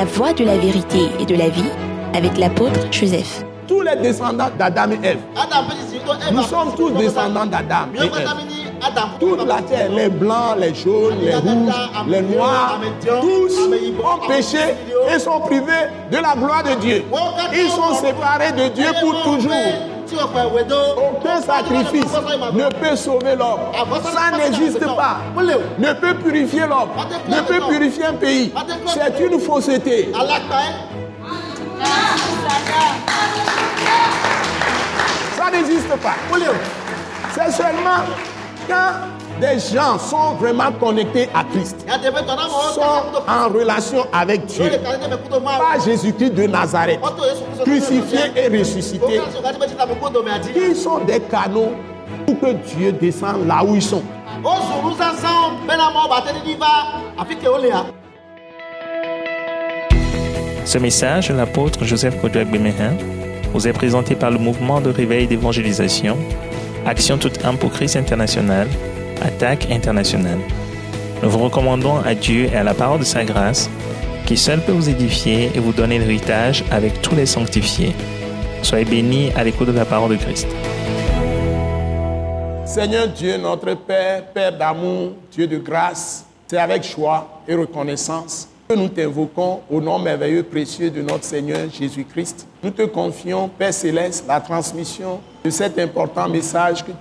La voie de la vérité et de la vie avec l'apôtre Joseph. Tous les descendants d'Adam et Ève, nous sommes tous descendants d'Adam et Ève. Toute la terre, les blancs, les jaunes, les rouges, les noirs, tous ont péché et sont privés de la gloire de Dieu. Ils sont séparés de Dieu pour toujours. Aucun sacrifice ne peut sauver l'homme. Ça n'existe pas. Ne peut purifier l'homme. Ne peut purifier un pays. C'est une fausseté. Ça n'existe pas. C'est seulement quand des gens sont vraiment connectés à Christ, sont en relation avec Dieu, par Jésus-Christ de Nazareth, crucifié et ressuscité, qui sont des canaux pour que Dieu descende là où ils sont. Ce message de l'apôtre Joseph Kodouak Bemehin vous est présenté par le mouvement de réveil d'évangélisation, Action toute âme pour Christ international, Attaque internationale. Nous vous recommandons à Dieu et à la parole de sa grâce, qui seul peut vous édifier et vous donner l'héritage avec tous les sanctifiés. Soyez bénis à l'écoute de la parole de Christ. Seigneur Dieu, notre Père, Père d'amour, Dieu de grâce, c'est avec joie et reconnaissance nous t'invoquons au nom merveilleux précieux de notre Seigneur Jésus-Christ. Nous te confions, Père céleste, la transmission de cet important message que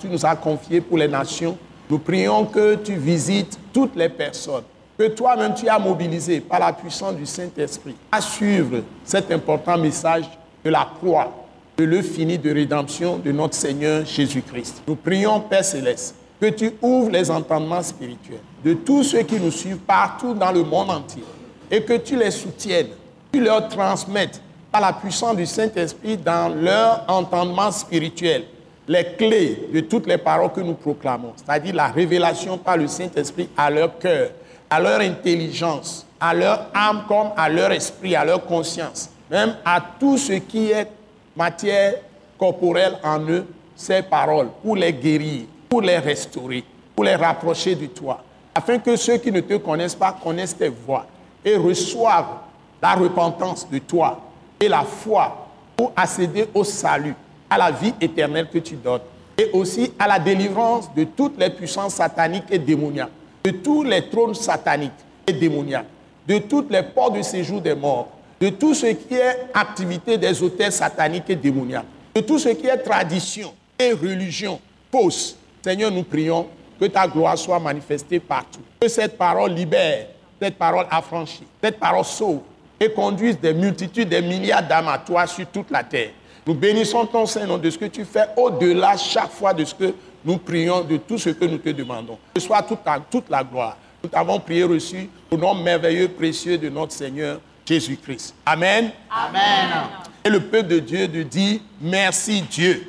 tu nous as, confié pour les nations. Nous prions que tu visites toutes les personnes que toi-même tu as mobilisées par la puissance du Saint-Esprit à suivre cet important message de la croix, de l'œuvre finie de rédemption de notre Seigneur Jésus-Christ. Nous prions, Père céleste, que tu ouvres les entendements spirituels de tous ceux qui nous suivent partout dans le monde entier et que tu les soutiennes, tu leur transmettes par la puissance du Saint-Esprit dans leur entendement spirituel les clés de toutes les paroles que nous proclamons, c'est-à-dire la révélation par le Saint-Esprit à leur cœur, à leur intelligence, à leur âme comme à leur esprit, à leur conscience, même à tout ce qui est matière corporelle en eux, ces paroles, pour les guérir, pour les restaurer, pour les rapprocher de toi, afin que ceux qui ne te connaissent pas connaissent tes voix et reçoivent la repentance de toi et la foi pour accéder au salut, à la vie éternelle que tu donnes, et aussi à la délivrance de toutes les puissances sataniques et démoniaques, de tous les trônes sataniques et démoniaques, de toutes les portes de séjour des morts, de tout ce qui est activité des hôtels sataniques et démoniaques, de tout ce qui est tradition et religion fausse. Seigneur, nous prions que ta gloire soit manifestée partout. Que cette parole libère, cette parole affranchit, cette parole sauve et conduise des multitudes, des milliards d'âmes à toi sur toute la terre. Nous bénissons ton Saint-Nom de ce que tu fais au-delà chaque fois de ce que nous prions, de tout ce que nous te demandons. Que soit toute la, toute la gloire. Nous t'avons prié reçu au nom merveilleux, précieux de notre Seigneur Jésus-Christ. Amen. Amen. Et le peuple de Dieu nous dit merci Dieu.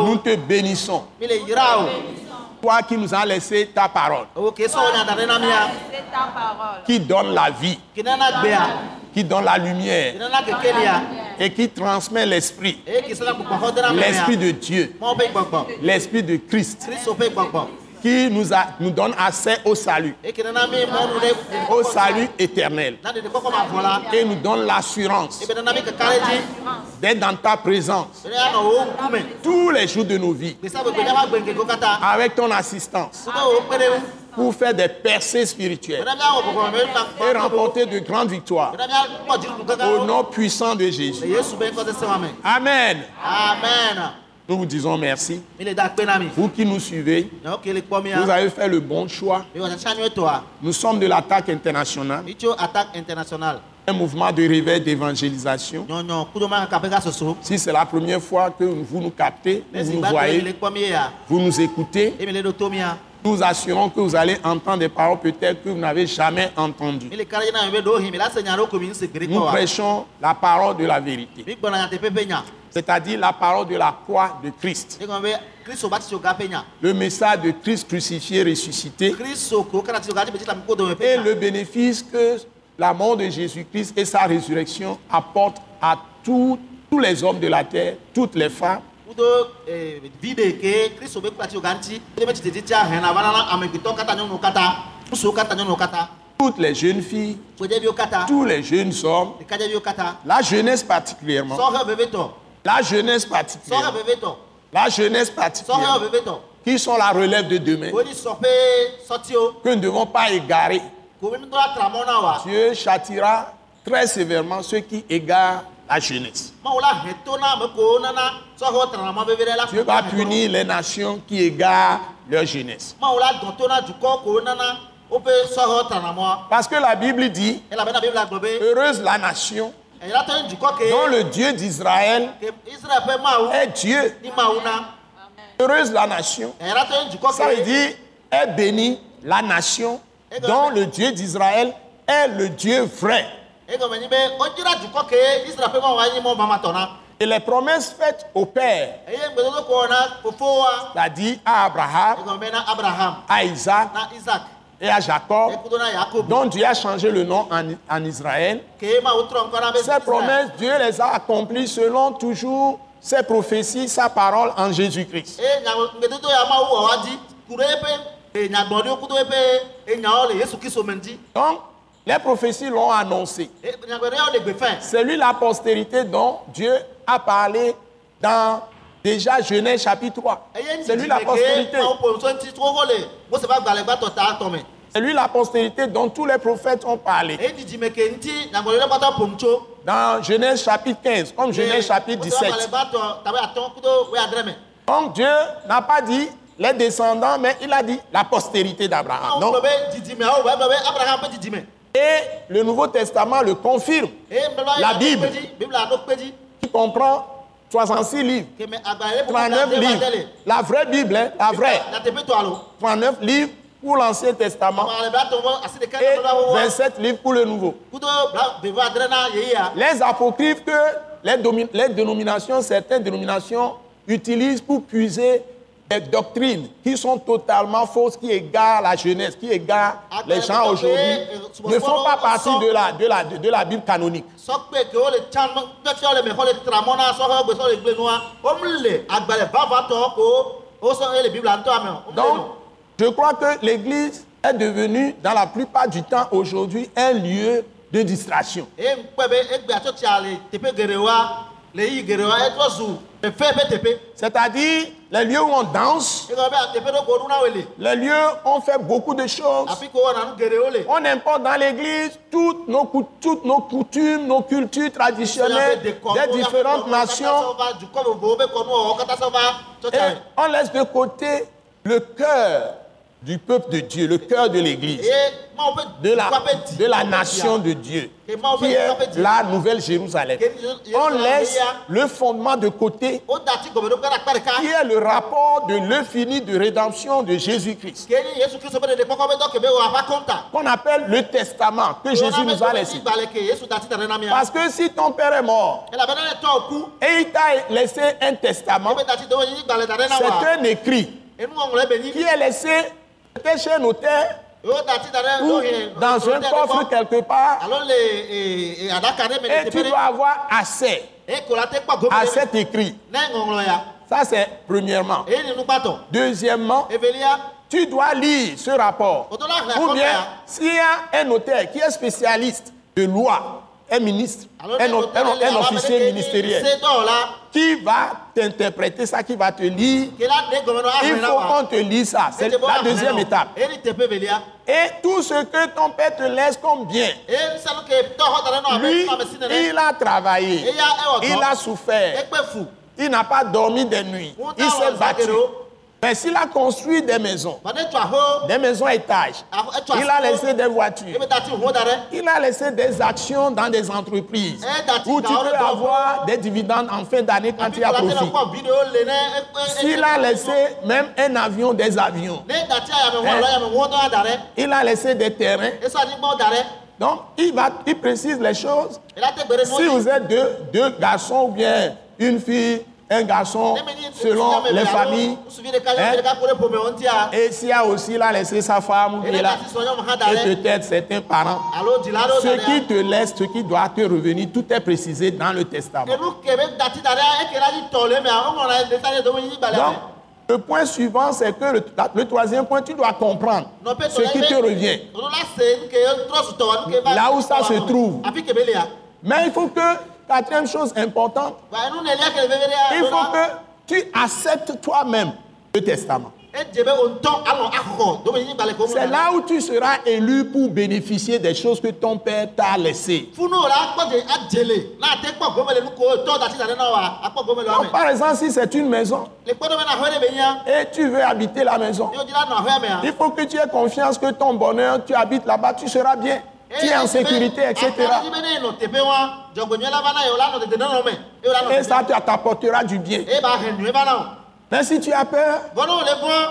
Nous te bénissons. Toi qui nous as laissé ta parole, qui donne la vie, qui donne la lumière. Et qui transmet l'esprit, l'esprit de Dieu, l'esprit de Christ, qui nous, a, nous donne accès au salut, au salut éternel, et nous donne l'assurance d'être dans ta présence tous les jours de nos vies, avec ton assistance, pour faire des percées spirituelles. Et remporter de grandes victoires. Au nom puissant de Jésus. Amen. Amen. Nous vous disons merci. Vous qui nous suivez, vous avez fait le bon choix. Nous sommes de l'attaque internationale, un mouvement de réveil d'évangélisation. Si c'est la première fois que vous nous captez, vous nous voyez, ya. vous nous écoutez, Nous assurons que vous allez entendre des paroles peut-être que vous n'avez jamais entendues. Nous prêchons la parole de la vérité, c'est-à-dire la parole de la croix de Christ, le message de Christ crucifié, ressuscité, et le bénéfice que la mort de Jésus-Christ et sa résurrection apportent à tous les hommes de la terre, toutes les femmes, Kudo eh, vi de ke kristu be kula titso ga ŋuti. Ede be titi tia hɛn na va na ame gbetɔ kata nyɔnuwo kata. Musuwo kata nyɔnuwo kata. toutes les jeunes filles, tous les jeunes hommes, la jeunesse particulièrement, la jeunesse particulièrement, la jeunesse particulièrement, qui sont la relève de demain, que nous ne devons pas égarer. Dieu châtira très sévèrement ceux qui égarent la jeunesse. Dieu va punir les nations qui égarent leur jeunesse. Parce que la Bible dit, heureuse la nation dont le Dieu d'Israël est Dieu. Heureuse la nation. Ça veut dire, est bénie la nation dont le Dieu d'Israël est le Dieu vrai. Et les promesses faites au Père, c'est-à-dire à Abraham, à Isaac et à Jacob, dont Dieu a changé le nom en, en Israël, ces promesses, Dieu les a accomplies selon toujours ses prophéties, sa parole en Jésus-Christ. e, ŋdzi Donc, les prophéties l'ont annoncé. C'est lui la postérité dont Dieu a parlé dans déjà Genèse chapitre 3. eye C'est lui la postérité. C'est lui la postérité dont tous les prophètes ont parlé. Dans Genèse chapitre 15, comme Genèse chapitre Mose ƒe agbalẽ 17. gbãtɔ tabe atɔ kudo wɛadre me Donc Dieu n'a pas dit les descendants, mais il a dit la postérité d'Abraham. Et le Nouveau Testament le confirme, La Bible. qui comprend 66 livres, ke me agbalẽ ɖe 39 livres. La vraie Bible, hein, la vraie, nyateƒe to alo 39 livres pour l'Ancien Testament. Agbalẽ blatɔ ƒe asi ɖeka et ɖe la wɔwɔ 27 livres pour le Nouveau. yeyea Les apocryphes que les, les dénominations, certaines dénominations utilisent pour puiser des doctrines qui sont totalement fausses, qui égarent la jeunesse, qui égarent les gens aujourd'hui, ne font pas partie de la, de la, de, de la Bible canonique. Donc, je crois que l'Église est devenue, dans la plupart du temps aujourd'hui, un lieu de distraction. C'est-à-dire les lieux où on danse, les lieux où on fait beaucoup de choses. On importe dans l'église toutes nos, cou- toutes nos coutumes, nos cultures traditionnelles des différentes nations. et on laisse de côté le cœur du peuple de Dieu, le cœur de l'église, de la, de nation de Dieu, qui est la nouvelle Jérusalem. On laisse le fondement de côté, qui est le rapport de l'infini de rédemption de Jésus-Christ, qu'on appelle le testament que Jésus nous a laissé. Parce que si ton père est mort et il t'a laissé un testament, c'est un écrit qui est laissé peut-être chez notaire ou dans un coffre quelque part. Et tu dois avoir accès à cet écrit. Ça, c'est premièrement. nukpatɔ Deuxièmement, tu dois lire ce rapport. Ou bien, s'il y a un notaire qui est spécialiste de loi, un ministre, un, officier ministériel, qui va t'interpréter ça, qui va te lire, il faut qu'on te lise ça. C'est la deuxième étape. Et tout ce que ton père te laisse comme bien, lui, il a travaillé, il a souffert, il n'a pas dormi des nuits, il s'est battu. Mais s'il a construit des maisons, des maisons à étages, etu il a laissé des voitures, il a laissé des actions dans des entreprises où tu peux avoir des dividendes en fin d'année quand profit. le ne ekpe S'il a laissé même un avion, des avions, ɖe il a laissé des terrains. Donc, il, va, il précise les choses. Si vous êtes deux, deux garçons ou bien une fille, un garçon, selon les familles, hein, et s'il y a aussi, laissé sa femme là, et ɖe peut-être certains parents. Ce qui te laisse, ce qui doit te revenir, tout est précisé dans le testament. Donc, Le point suivant, c'est que le, troisième point, tu dois comprendre ce qui te revient. Là où ça se trouve. Mais il faut que, quatrième chose importante, ɖea. il faut que tu acceptes toi-même le testament. Mu. C'est là où tu seras élu pour bénéficier des choses que ton père t'a laissées. Donc, par exemple, si c'est une maison et tu veux habiter la maison, mea. il faut que tu aies confiance que ton bonheur, tu habites là-bas, tu seras bien. Tu es en sécurité, etc. Et ça te- t'apportera du bien. Eye ba he nue va na o. Mais si tu as peur,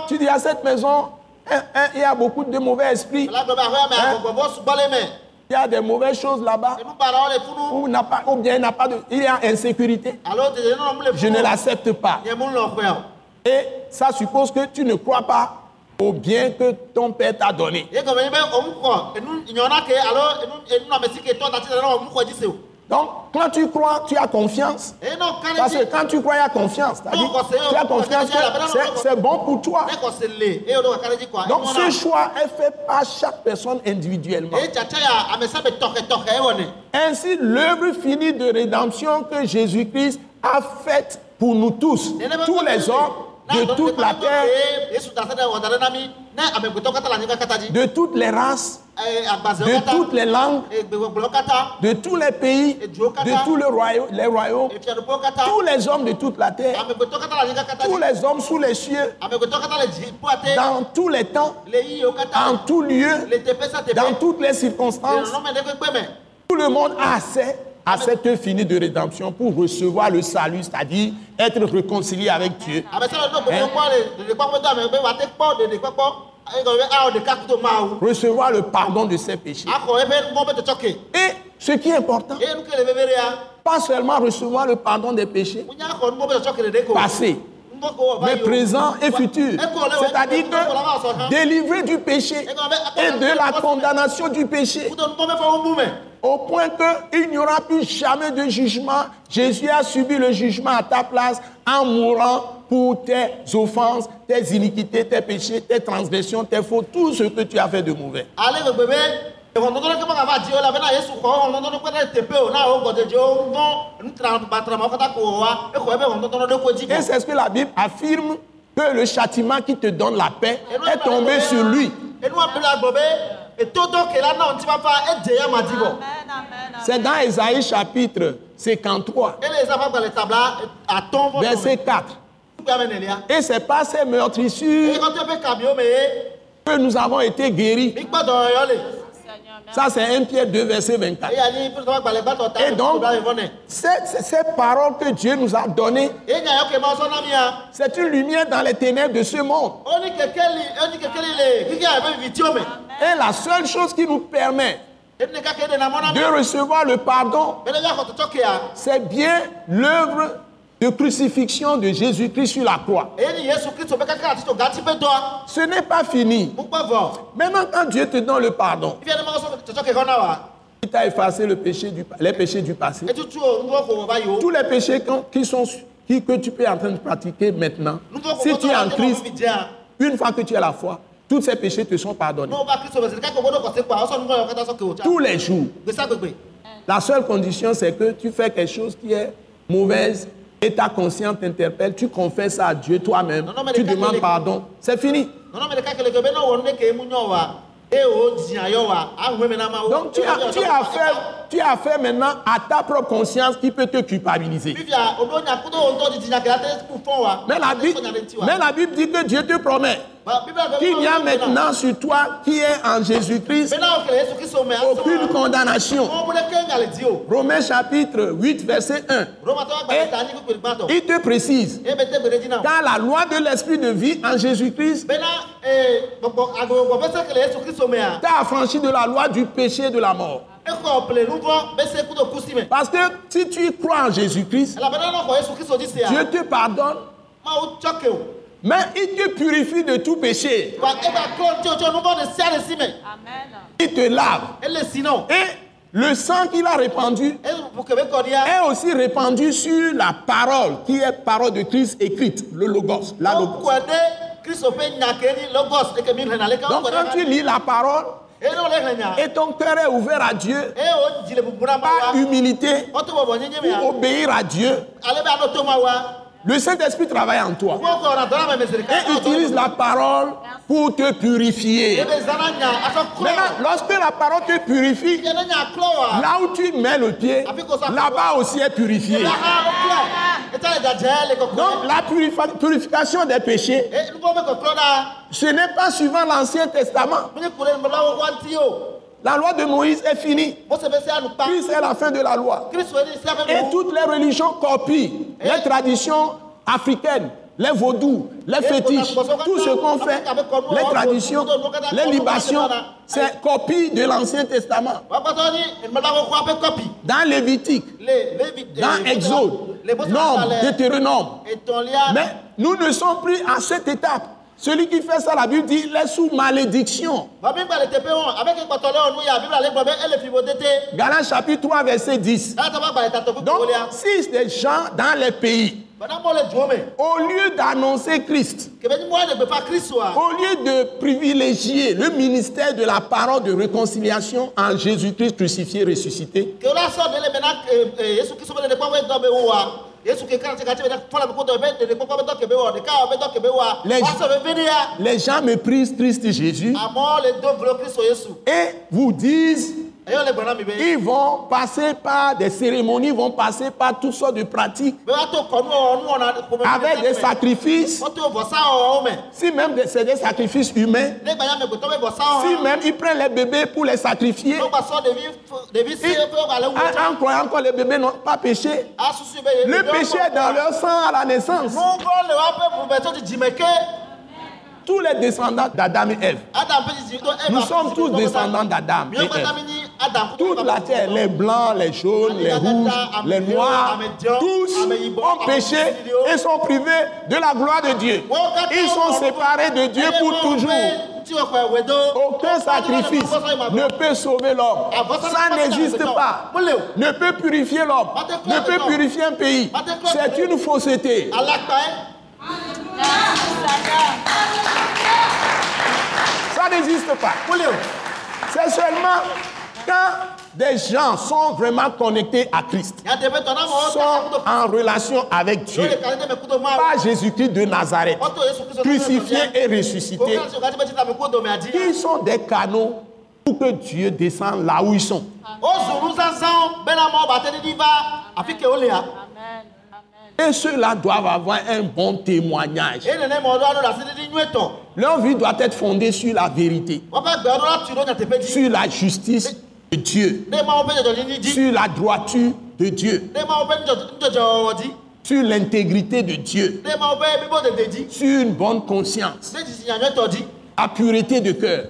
tu dis à cette maison, hein, hein, il y a beaucoup de mauvais esprits, Hein? il y a des mauvaises choses là-bas, ou, n'a pas, ou bien il n'a pas de, il y a insécurité. Je ne l'accepte pas. Et ça suppose que tu ne crois pas au bien que ton père t'a donné. Donc, quand tu crois, tu as confiance. Parce que quand tu crois, il y a confiance. Tu as confiance que c'est- bon pour toi. Kɔa. Donc, ce choix est fait par chaque personne individuellement. Ye wɔnɛ. Ainsi, l'œuvre finie de rédemption que Jésus-Christ a faite pour nous tous, tous les hommes de toute la terre, de toutes les races, de toutes les langues, de tous les pays, de tous les royaumes, les tous les hommes de toute la terre, tous les hommes sous les cieux, dans tous les temps, en tout lieu, Le teƒe sa teƒe. dans toutes les Le circonstances, tout le monde a accès à cette finie de rédemption pour recevoir le salut, c'est-à-dire être réconcilié avec Dieu. Recevoir le pardon de ses péchés. Tsɔtsɔke. Et ce qui est important, ɖea. pas seulement recevoir le pardon des péchés passés, Mais présents et le- C'est-à-dire que hã. délivré du péché et de la condamnation du péché, au point qu'il n'y aura plus jamais de jugement. Jésus a subi le jugement à ta place en mourant pour tes offenses, tes iniquités, tes péchés, tes transgressions, tes fautes, tout ce que tu as fait de mauvais. ale gbegbe yesu xɔ o ko wa exɔ ebe ko dzi Et c'est ce que la Bible affirme que le châtiment qui te donne la paix est tombé sur lui. be edze ya ma bɔ C'est dans Ésaïe chapitre 53, ele ezafa gbalẽ tabla atɔ̃ vɔ verset 4. tukpe ame nelia Et c'est par ces meurtrissures que nous avons été guéris. Ça, c'est 1 Pierre 2, verset 24. eya ni pɛtɛfɔ gbalẽ gbãtɔ ta Et donc, ces, ces- paroles que Dieu nous a données, mia c'est une lumière dans les ténèbres de ce monde. Et la seule chose qui nous permet de recevoir le pardon, kea c'est bien l'œuvre de crucifixion de Jésus-Christ sur la croix. Ce n'est pas fini. Maintenant, quand Dieu te donne le pardon, il t'a effacé le péché du, les péchés du passé. Tous les péchés qui sont, qui, que tu peux en train de pratiquer maintenant, si tu es en Christ, une fois que tu as la foi, tous ces péchés te sont pardonnés. Tous les jours. La seule condition, c'est que tu fais quelque chose qui est mauvaise et ta conscience t'interpelle, tu confesses à Dieu toi-même, Non, non, mais tu demandes pardon. C'est fini. Donc tu as, tu as affaire, tu as affaire maintenant à ta propre conscience qui peut te culpabiliser. Mais la, Bible, mais la dit que Dieu te promet Ba- Biblia be- qu'il n'y a maintenant sur toi qui est en Jésus-Christ me aucune condamnation. wɔn mu ɖe ke nya le di o Romains chapitre 8, verset 1. romatɔ agbalẽ ta anyi kpekpe gbãtɔ Il te précise, o car la loi de l'esprit de vie en Jésus-Christ kristu mea t'a affranchi de la loi du péché et de la mort. Parce que si tu crois en Jésus-Christ, Dieu te pardonne, mais il te purifie de tout péché. si me Il te lave. Et le sang qu'il a répandu est aussi répandu sur la parole qui est parole de Christ écrite, le logos, la logos. Donc quand tu lis la parole et ton cœur est ouvert à Dieu, le bubura par humilité, pour obéir à Dieu, le Saint-Esprit travaille en toi. Et utilise la parole pour te purifier. be zana nya aso kro Maintenant, lorsque la parole te purifie, là où tu mets le pied, là-bas aussi est purifié. Donc la purification des péchés, e kro da ce n'est pas suivant l'Ancien Testament. la loi de Moïse est finie. Christ est la fin de la loi. Et toutes les religions copient les traditions africaines, les vaudous, les fétiches, tout ce qu'on fait, les traditions, les libations, c'est copie de l'Ancien Testament. Dans Lévitique, dans Exode, Nombre, Deutéronome. Mais nous ne sommes plus à cette étape. Celui qui fait ça, la Bible dit, il est sous malédiction. Galates chapitre 3, verset 10. láti bá gba ìtàtọ̀ fún Donc, si des gens dans les pays, au lieu d'annoncer Christ, au lieu de privilégier le ministère de la parole de réconciliation en Jésus-Christ crucifié, ressuscité, Les- gens méprisent Christ Jésus. Et vous disent ils vont passer par des cérémonies, ils vont passer par toutes sortes de pratiques. Avec des sacrifices, si même c'est des sacrifices humains, si même ils prennent les bébés pour les sacrifier, en, croyant que les bébés n'ont pas péché, yẹ le péché est dans leur sang à la naissance. Tous les descendants d'Adam et Ève, nous sommes tous descendants d'Adam et Ève. Toute la terre, les blancs, les jaunes, les rouges, les noirs, tous ont péché et sont privés de la gloire de Dieu. Ils sont séparés de Dieu pour toujours. Aucun sacrifice ne peut sauver l'homme. Ça n'existe pas. Ne peut purifier l'homme. Ne peut purifier un pays. C'est une fausseté. Ça n'existe pas. C'est seulement quand des gens sont vraiment connectés à Christ, sont en relation avec Dieu, par Jésus-Christ de Nazareth, crucifié et ressuscité, qui sont des canaux pour que Dieu descende là où ils sont? Et ceux-là doivent avoir un bon témoignage. Leur vie doit être fondée sur la vérité, sur la justice de Dieu, sur la droiture de Dieu, sur l'intégrité de Dieu, sur une bonne conscience, la pureté de cœur,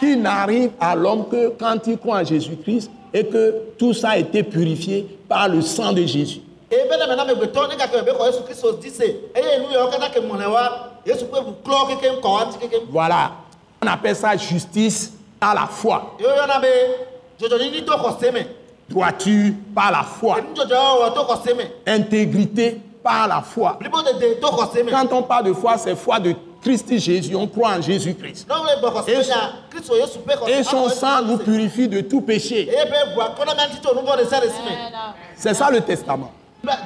qui n'arrive à l'homme que quand il croit en Jésus-Christ et que tout ça a été purifié par le sang de Jésus. Eye bɛ dɛmɛ na megbetɔ ne gake bɛ xɔ yesu kristu di se eye nu yawo katã ke mɔlɛ wa yesu ƒe ʋu klɔ kekem kɔ wa ŋuti kekem Voilà. On appelle ça justice par la foi, ye woyɔna be dzɔdzɔnini to xɔse me droiture par la foi, enudzɔdzɔ wɔwɔ to xɔse me intégrité par la foi. blibo dede to xɔse me Quand on parle de foi, c'est foi de Christ Jésus. On croit en Jésus-Christ. Et son akɔ sang nous purifie de tout péché. me C'est ça le testament.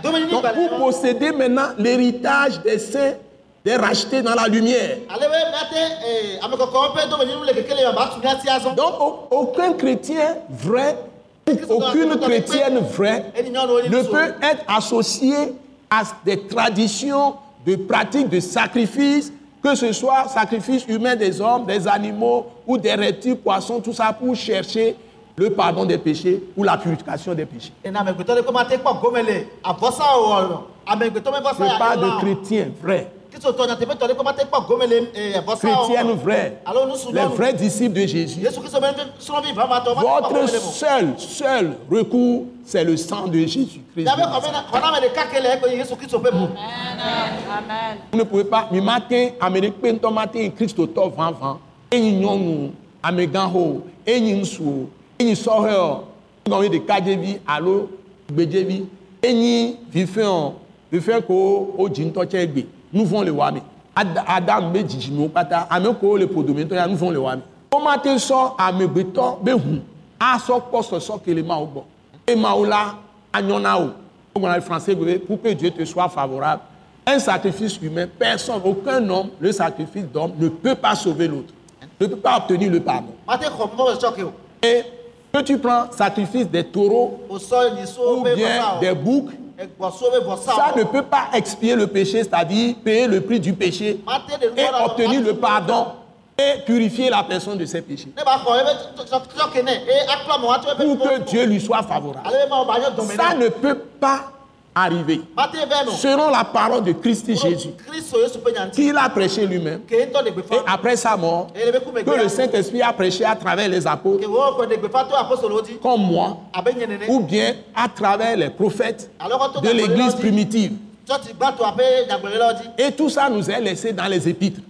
Domenini Donc, pour gbalẽ posséder maintenant l'héritage des saints, des rachetés dans la lumière. azɔ Donc, au- aucun chrétien vrai, aucune chrétienne vraie ne peut être associé à des traditions de pratiques de sacrifice, que ce soit sacrifice humain des hommes, des animaux ou des reptiles, poissons, tout ça pour chercher le pardon des péchés ou la purification des péchés. Je ya parle de chrétiens vrais, les vrais disciples de Jésus. Votre seul, seul recours, c'est le sang de Jésus-Christ. Vous ne pouvez pas, mi matin, enyi sɔhɛ, ngɔnyi ɖeka dzevi alo gbedzevi enyi vifɛn vifɛn ko o dzi ŋutɔ tsɛ gbe. Nuvɔ le wa me Ad- adamu be kpata ame le podometɔ ya nuvɔ le wa me womate sɔ amegbetɔ be hu asɔ kpɔ sɔsɔ kele mawo gbɔ e la anyɔ na o o gbɔna le français gbe pour que Dieu te soit favorable. Un sacrifice humain personne aucun homme le sacrifice d'homme ne peut pas sauver l'autre. Ne peut pas obtenir le pardon. O et que tu prends sacrifice des taureaux ou bien des boucs, ça ne peut pas expier le péché, c'est-à-dire payer le prix du péché et obtenir le pardon et purifier la personne de ses péchés. Pour que Dieu lui soit favorable. Ça ne peut pas no Selon la parole de Christ Jésus, qu'il a prêché lui-même, et après sa mort, que le Saint-Esprit a prêché à travers les apôtres, comme moi, ou bien à travers les prophètes de l'église primitive. Et tout ça nous est laissé dans les épîtres.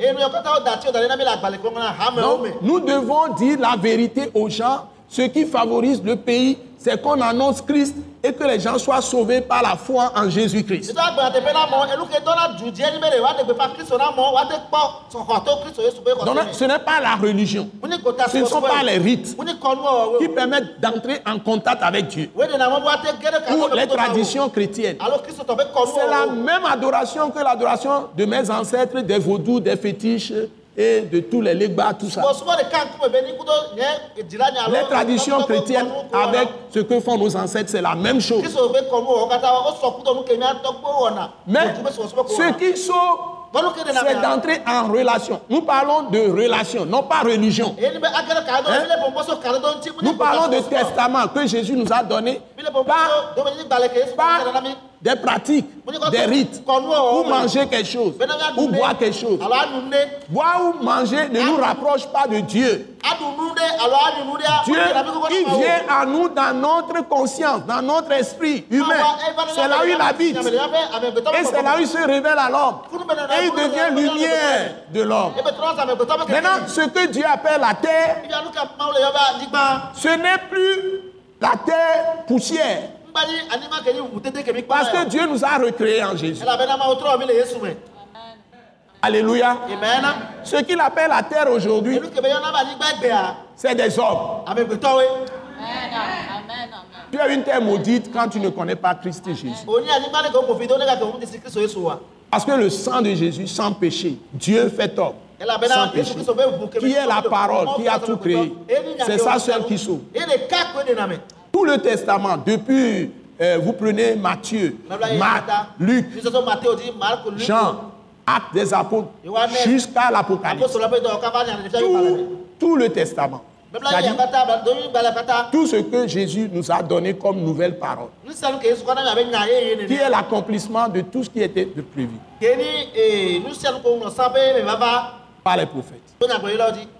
Donc, nous devons dire la vérité aux gens. Ce qui favorise le pays, c'est qu'on annonce Christ et que les gens soient sauvés par la foi en Jésus-Christ. Donc, ce n'est pas la religion, ce ne sont pas les rites qui permettent d'entrer en contact avec Dieu. Ou les traditions chrétiennes. C'est la même adoration que l'adoration de mes ancêtres, des vaudous, des fétiches et de tous les légbats, tout ça. Les traditions kɔnu- kɔnu- chrétiennes avec ce que font nos ancêtres, c'est la même chose. Mais ce qui na c'est d'entrer en relation. Nous parlons de relation, non pas religion. Hein? Nous parlons de testament que Jésus nous a donné, des pratiques, des rites, ou manger quelque chose, ou boire quelque chose. Boire ou manger ne nous rapproche pas de Dieu. Dieu, il vient à nous dans notre conscience, dans notre esprit humain. C'est là où il habite. Et c'est là où il se révèle à l'homme. Et il devient lumière de l'homme. Maintenant, ce que Dieu appelle la terre, ce n'est plus la terre poussière. Parce que Dieu nous a recréés en Jésus. Alléluia. Ce qu'il appelle la terre aujourd'hui, c'est des hommes. Tu as une terre maudite quand tu ne connais pas Christ Jésus. Parce que le sang de Jésus sans péché, Dieu fait homme. Sans péché. Qui est la parole, qui a tout créé. C'est ça seul qui sauve. Tout le testament, depuis, euh, vous prenez Matthieu, Marc, Luc, Jean, Actes des apôtres, jusqu'à l'Apocalypse. Tout, tout le testament. Tout ce que Jésus nous a donné comme nouvelle parole, qui est l'accomplissement de tout ce qui était de prévu. Par les prophètes.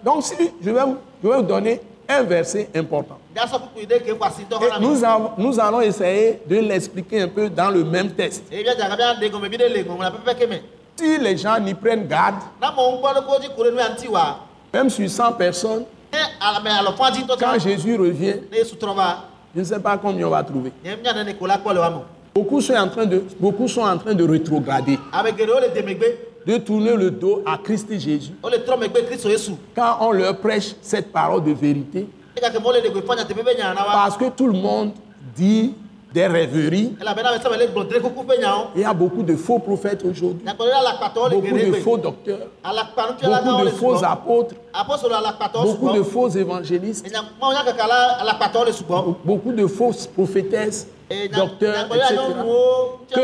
Donc, si je vais, vous- je vais vous donner un verset important. Et nous, avons- nous allons essayer de l'expliquer un peu dans le même texte. Si les gens n'y prennent garde, même sur 100 personnes, quand Jésus revient, je ne sais pas combien on va trouver. Beaucoup sont en train de, beaucoup sont en train de rétrograder, de tourner le dos à Christ Jésus. Quand on leur prêche cette parole de vérité, parce que tout le monde dit des rêveries. Il y a beaucoup de faux prophètes aujourd'hui, beaucoup de faux docteurs, beaucoup de faux apôtres, beaucoup de faux évangélistes, beaucoup de fausses prophétesses, docteurs, etc. Que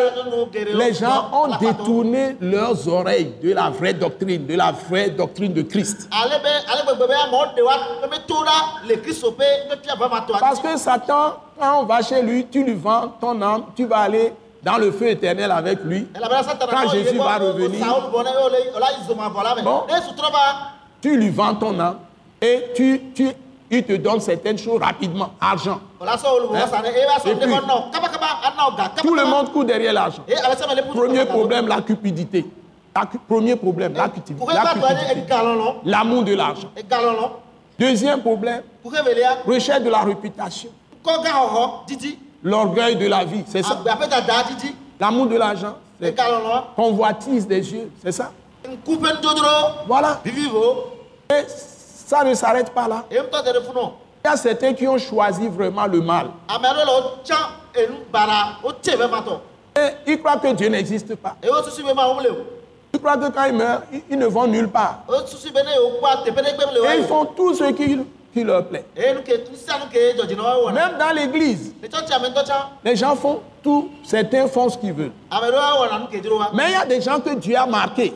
les gens ont détourné leurs oreilles de la vraie doctrine, de la vraie doctrine de Christ. Parce que Satan, quand on va chez lui, tu lui vends ton âme, tu vas aller dans le feu éternel avec lui. Quand Jésus yi va gbɔ, o- o revenir, Bon. Tu lui vends ton âme et tu, tu, il te donne certaines choses rapidement, argent. Hein? Et puis- Tout le monde court derrière l'argent. Premier problème, la cupidité. La cu- premier problème, la, cupidité. L'amour de l'argent. Deuxième problème, recherche de la réputation. l'orgueil de la vie, c'est ça. didi L'amour de l'argent, c'est convoitise des yeux, c'est ça. Voilà. Et ça ne s'arrête pas là. Il y a certains qui ont choisi vraiment le mal. Et ils croient que Dieu n'existe pas. Ils croient que quand ils meurent, ils- ne vont nulle part. Et ils font tout ce qui, qui leur plaît. wɔna Même dans l'église, les gens font tout, certains font ce qu'ils veulent. wa Mais il y a des gens que Dieu a marqués,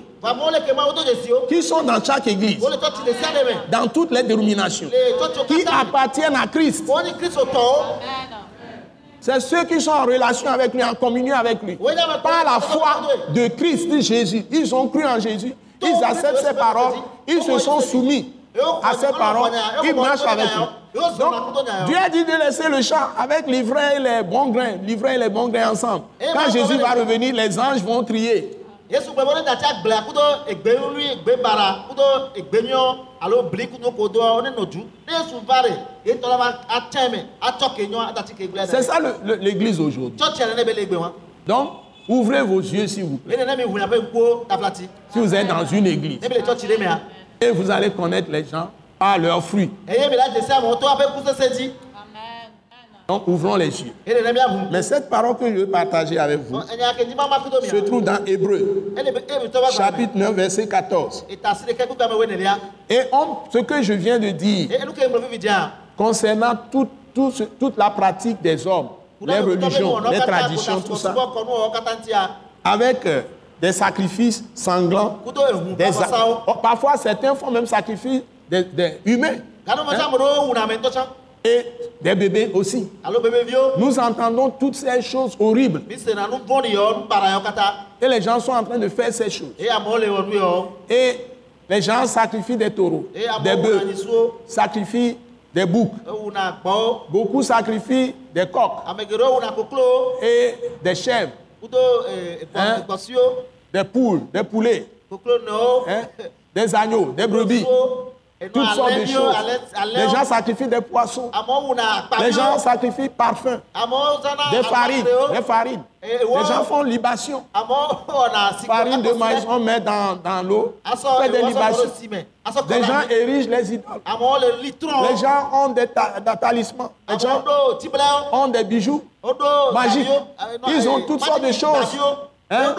qui sont dans chaque église, me dans toutes les dénominations, qui appartiennent à Christ. C'est ceux qui sont en relation avec lui, en communion avec lui. Par la foi de Christ Jésus. Ils ont cru en Jésus. Ils acceptent ses paroles. Ils se sont soumis à ses paroles. Ils marchent avec lui. Donc, Dieu a dit de laisser le champ avec l'ivraie et les bons grains. L'ivraie et les bons grains ensemble. Quand Jésus va revenir, les anges vont trier. C'est ça l'église aujourd'hui. wa Donc, ouvrez vos yeux s'il vous plaît. Si vous êtes dans une église et vous allez connaître les gens par leurs fruits. Donc, ouvrons les yeux. Mais cette parole que je veux partager avec vous se trouve dans Hébreu, chapitre 9, verset 14. eta si ɖeke kudo ame wo nelia Et on- ce que je viens de dire concernant tout- tout ce- toute la pratique des hommes, les religions, les traditions, tout ça, avec euh, des sacrifices sanglants, des oh, parfois certains font même sacrifice des, des humains tsã et des bébés aussi. Nous entendons toutes ces choses horribles. Et les gens sont en train de faire ces choses. yɔ Et les gens sacrifient des taureaux, eye des bœufs, sacrifient des boucs, gbɔwo beaucoup sacrifient des coqs et des chèvres, Hein? gbɔ- gbɔsiwo des poules, des poulets, hein, des agneaux, des brebis, toutes sortes de choses. Les gens sacrifient des poissons, les gens sacrifient parfums, des farines, des farines. Les gens font libation. Farine de maïs, on met dans, dans l'eau, on fait des libations. kɔɖo gens érigent les idoles. Les gens ont des, ta- des talismans. Les gens ont des bijoux. woɖo Magique. gaviwo, eh, non, Ils ont eh, toutes sortes de choses. Hein?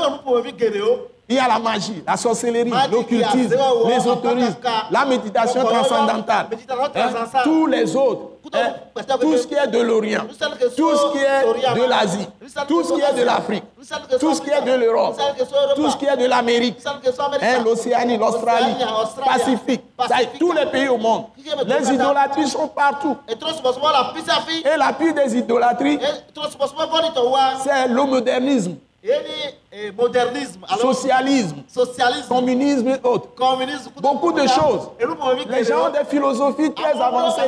Il y a la magie, la sorcellerie, l'occultisme, l'ésotérisme, la méditation transcendantale, hein, tous les autres, hein, tout ce qui est de l'Orient, tout ce qui est de l'Asie, tout ce qui est de l'Afrique, tout ce qui est de l'Europe, tout ce qui est de l'Amérique, hein, l'Océanie, l'Australie, Pacifique, tous les pays au monde. Les idolâtries sont partout. et trop souvent, souvent, la fille, sa fille, Et la pire des idolâtries, c'est le modernisme, eh, modernisme, alors, socialisme, socialisme, communisme et autres. communisme, Beaucoup de choses. Les gens ont des philosophies très avancées.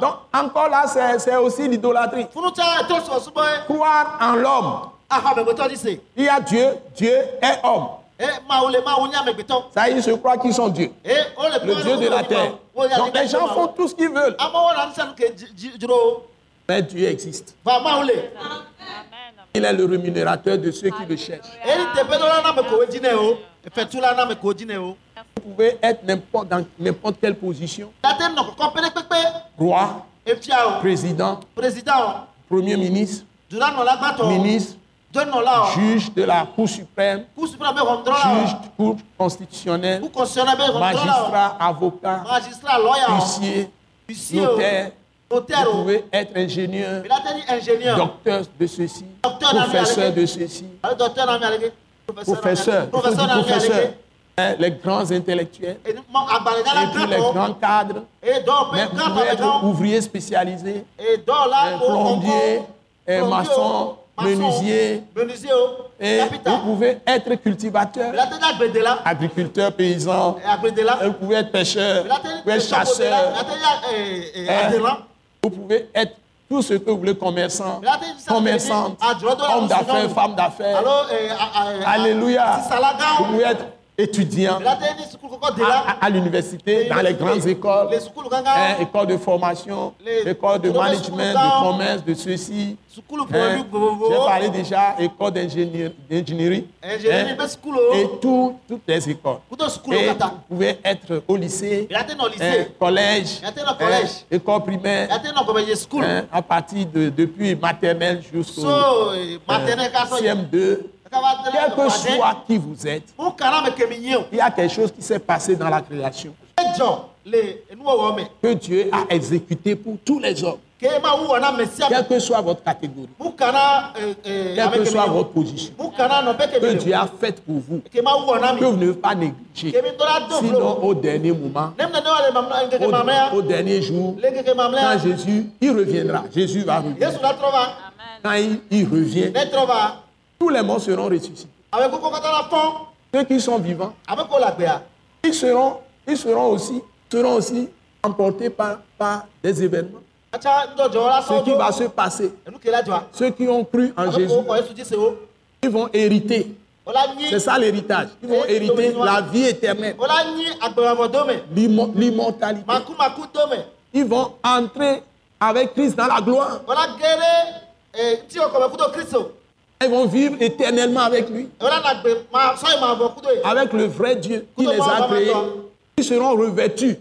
Donc, encore là, c'est aussi l'idolâtrie. Croire en l'homme. Il y a Dieu, Dieu est homme. Ça, ils se croient qu'ils sont Dieu, le Dieu de la terre. Donc, les gens font tout ce qu'ils veulent. Mais Dieu existe. Le. Il est le rémunérateur de ceux qui le cherchent. Vous pouvez être n'importe dans n'importe quelle position. Roi, président, Président premier ministre, ministre, o. juge de la Cour suprême, juge de Cour constitutionnelle, magistrat, avocat, huissier, notaire. Notaire Vous pouvez être ingénieur, docteur de ceci, Docteur professeur de ceci, Ale docteur professeur, Professeur professeur, hein, les grands intellectuels, Et puis les gãtɔ. grands cadres. Et dɔw Mais ƒe vous gãtɔ pouvez le être gãwo. ouvrier spécialisé, Et dɔw la un ko plombier, un Plombier maçon, o, maçon, menuisier, Menuisier o. et vous pouvez être cultivateur, agriculteur, paysan, vous pouvez être pêcheur, vous pouvez être chasseur, vous pouvez être tout ce que vous voulez, commerçant, commerçante, ah, homme d'affaires, femme d'affaires. Eh, ah, ah, ah, Alléluia. gãwo. Vous pouvez être étudiants à, la à- à l'université, dans les grandes écoles, les sukulu hein, écoles de formation, Les- écoles de management, de commerce, de ceci. hein. J'ai parlé déjà école d'ingénierie. Ingénierie hein, sukulu et tout- toutes les écoles. Et vous pouvez être au lycée, collège, école primaire, à partir de depuis maternelle jusqu'au so eh, maternelle ka sɔ yi CM2. Quel que soit qui vous êtes, il y a quelque chose qui s'est passé dans la création. que Dieu a exécuté pour tous les hommes, quelle que soit votre catégorie, eh, eh, quelle que soit votre position, que Dieu a fait pour vous, que vous ne devez pas négliger. Sinon, au dernier moment, au, dernier jour, quand Jésus, il reviendra, Jésus va revenir. Quand il, il revient, tous les morts seront ressuscités. Ceux qui sont vivants, ils seront, ils seront aussi, seront aussi emportés par, par des événements. Ce qui va se passer, ceux qui ont cru en Jésus, ils vont hériter. C'est ça l'héritage. Ils vont hériter la vie éternelle, l'immortalité. Ils vont entrer avec Christ dans la gloire. Ils vont vivre éternellement avec lui, avec le vrai Dieu qui les a créés. Ils seront revêtus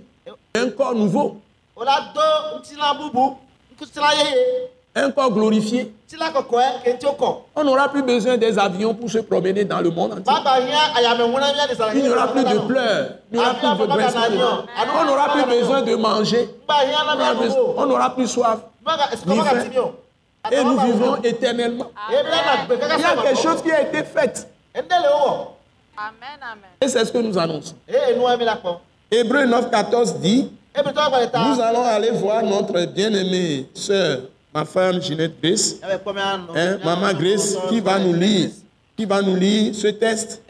d'un corps nouveau, un corps glorifié. kɔ On n'aura plus besoin des avions pour se promener dans le monde entier. Il n'y aura plus de pleurs, il n'y aura plus de grincement. On n'aura plus besoin de manger. On n'aura plus- soif. Et nous vivrons éternellement. e bila na gbe kaka Il y a quelque chose qui a été fait. ende le o wɔ Amen, amen. Et c'est ce que nous annonçons. Hébreu 9, 14 dit ta Nous allons aller voir notre bien-aimée sœur, ma femme Ginette Grace, nɔ hein, Maman Grace, qui va nous lire, qui va nous lire ce texte.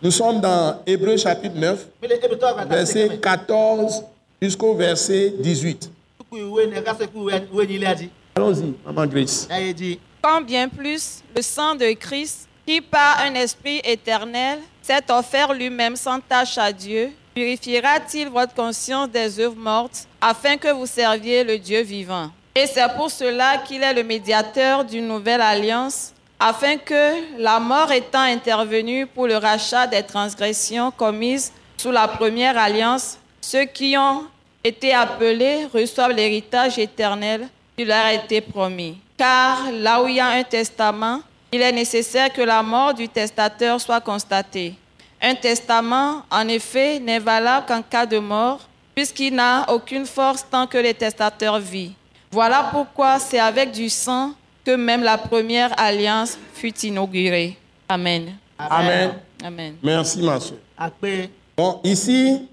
Nous sommes dans Hébreu chapitre 9, mi le ebi tɔ agbalẽ ta verset seke 14 jusqu'au verset 18. Allons-y, Maman Grace. Quand bien plus le sang de Christ, qui par un esprit éternel s'est offert lui-même sans tâche à Dieu, purifiera-t-il votre conscience des œuvres mortes afin que vous serviez le Dieu vivant? Et c'est pour cela qu'il est le médiateur d'une nouvelle alliance, afin que, la mort étant intervenue pour le rachat des transgressions commises sous la première alliance, ceux qui ont été appelés reçoivent l'héritage éternel leur a été promis. Car là où il y a un testament, il est nécessaire que la mort du testateur soit constatée. Un testament, en effet, n'est valable qu'en cas de mort, puisqu'il n'a aucune force tant que le testateur vit. Voilà pourquoi c'est avec du sang que même la première alliance fut inaugurée. Amen. Amen. Amen. Merci, ma soeur. akpe Bon, ici,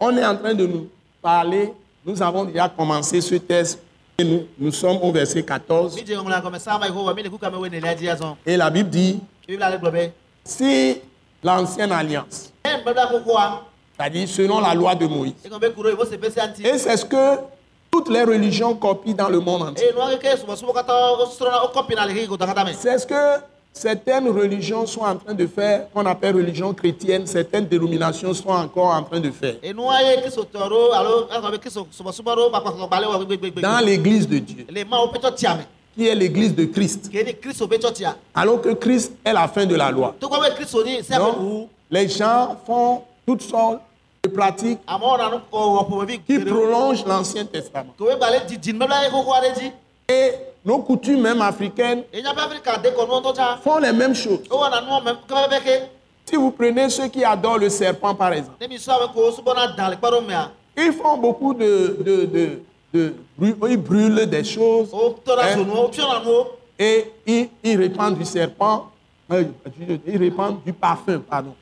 on est en train de nous parler. Nous avons déjà commencé ce texte et nous, nous sommes au verset 14. mi dze ŋɔŋlɔ agɔmɛ sama yi ko wa mi le ku kame we ne lia dzi azɔ Et la Bible dit si l'ancienne alliance, c'est-à-dire selon la loi de Moïse, et c'est ce que toutes les religions copient dans le monde entier. C'est ce que certaines religions sont en train de faire, qu'on appelle religion chrétienne, certaines dénominations sont encore en train de faire. Dans l'église de Dieu, qui est l'église de Christ, alors que Christ est la fin de la loi. Donc, les gens font toutes sortes de pratiques qui prolongent l'Ancien Testament. Et nos coutumes même africaines font les mêmes choses. Si vous prenez ceux qui adorent le serpent, par exemple, ils font beaucoup de... de, de, ils brûlent des choses Hein? et ils, ils répandent du serpent, euh, ils répandent du parfum, pardon.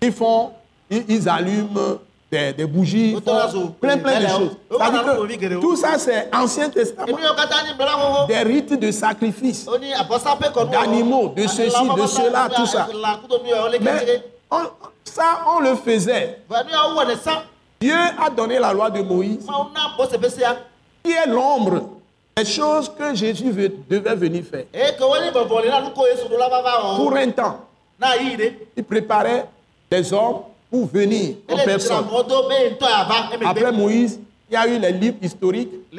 Ils font, ils, ils allument des, des bougies, font plein plein de choses. Que tout ça c'est Ancien Testament, des rites de sacrifice. D'animaux, de ceci, de cela, tout ça. Mais on- ça, on le faisait. Dieu a donné la loi de Moïse, sia qui est l'ombre? Des choses que Jésus devait venir faire. Va pour un temps. Il préparait les hommes pour venir en personne. Après Moïse, il y a eu les livres historiques, il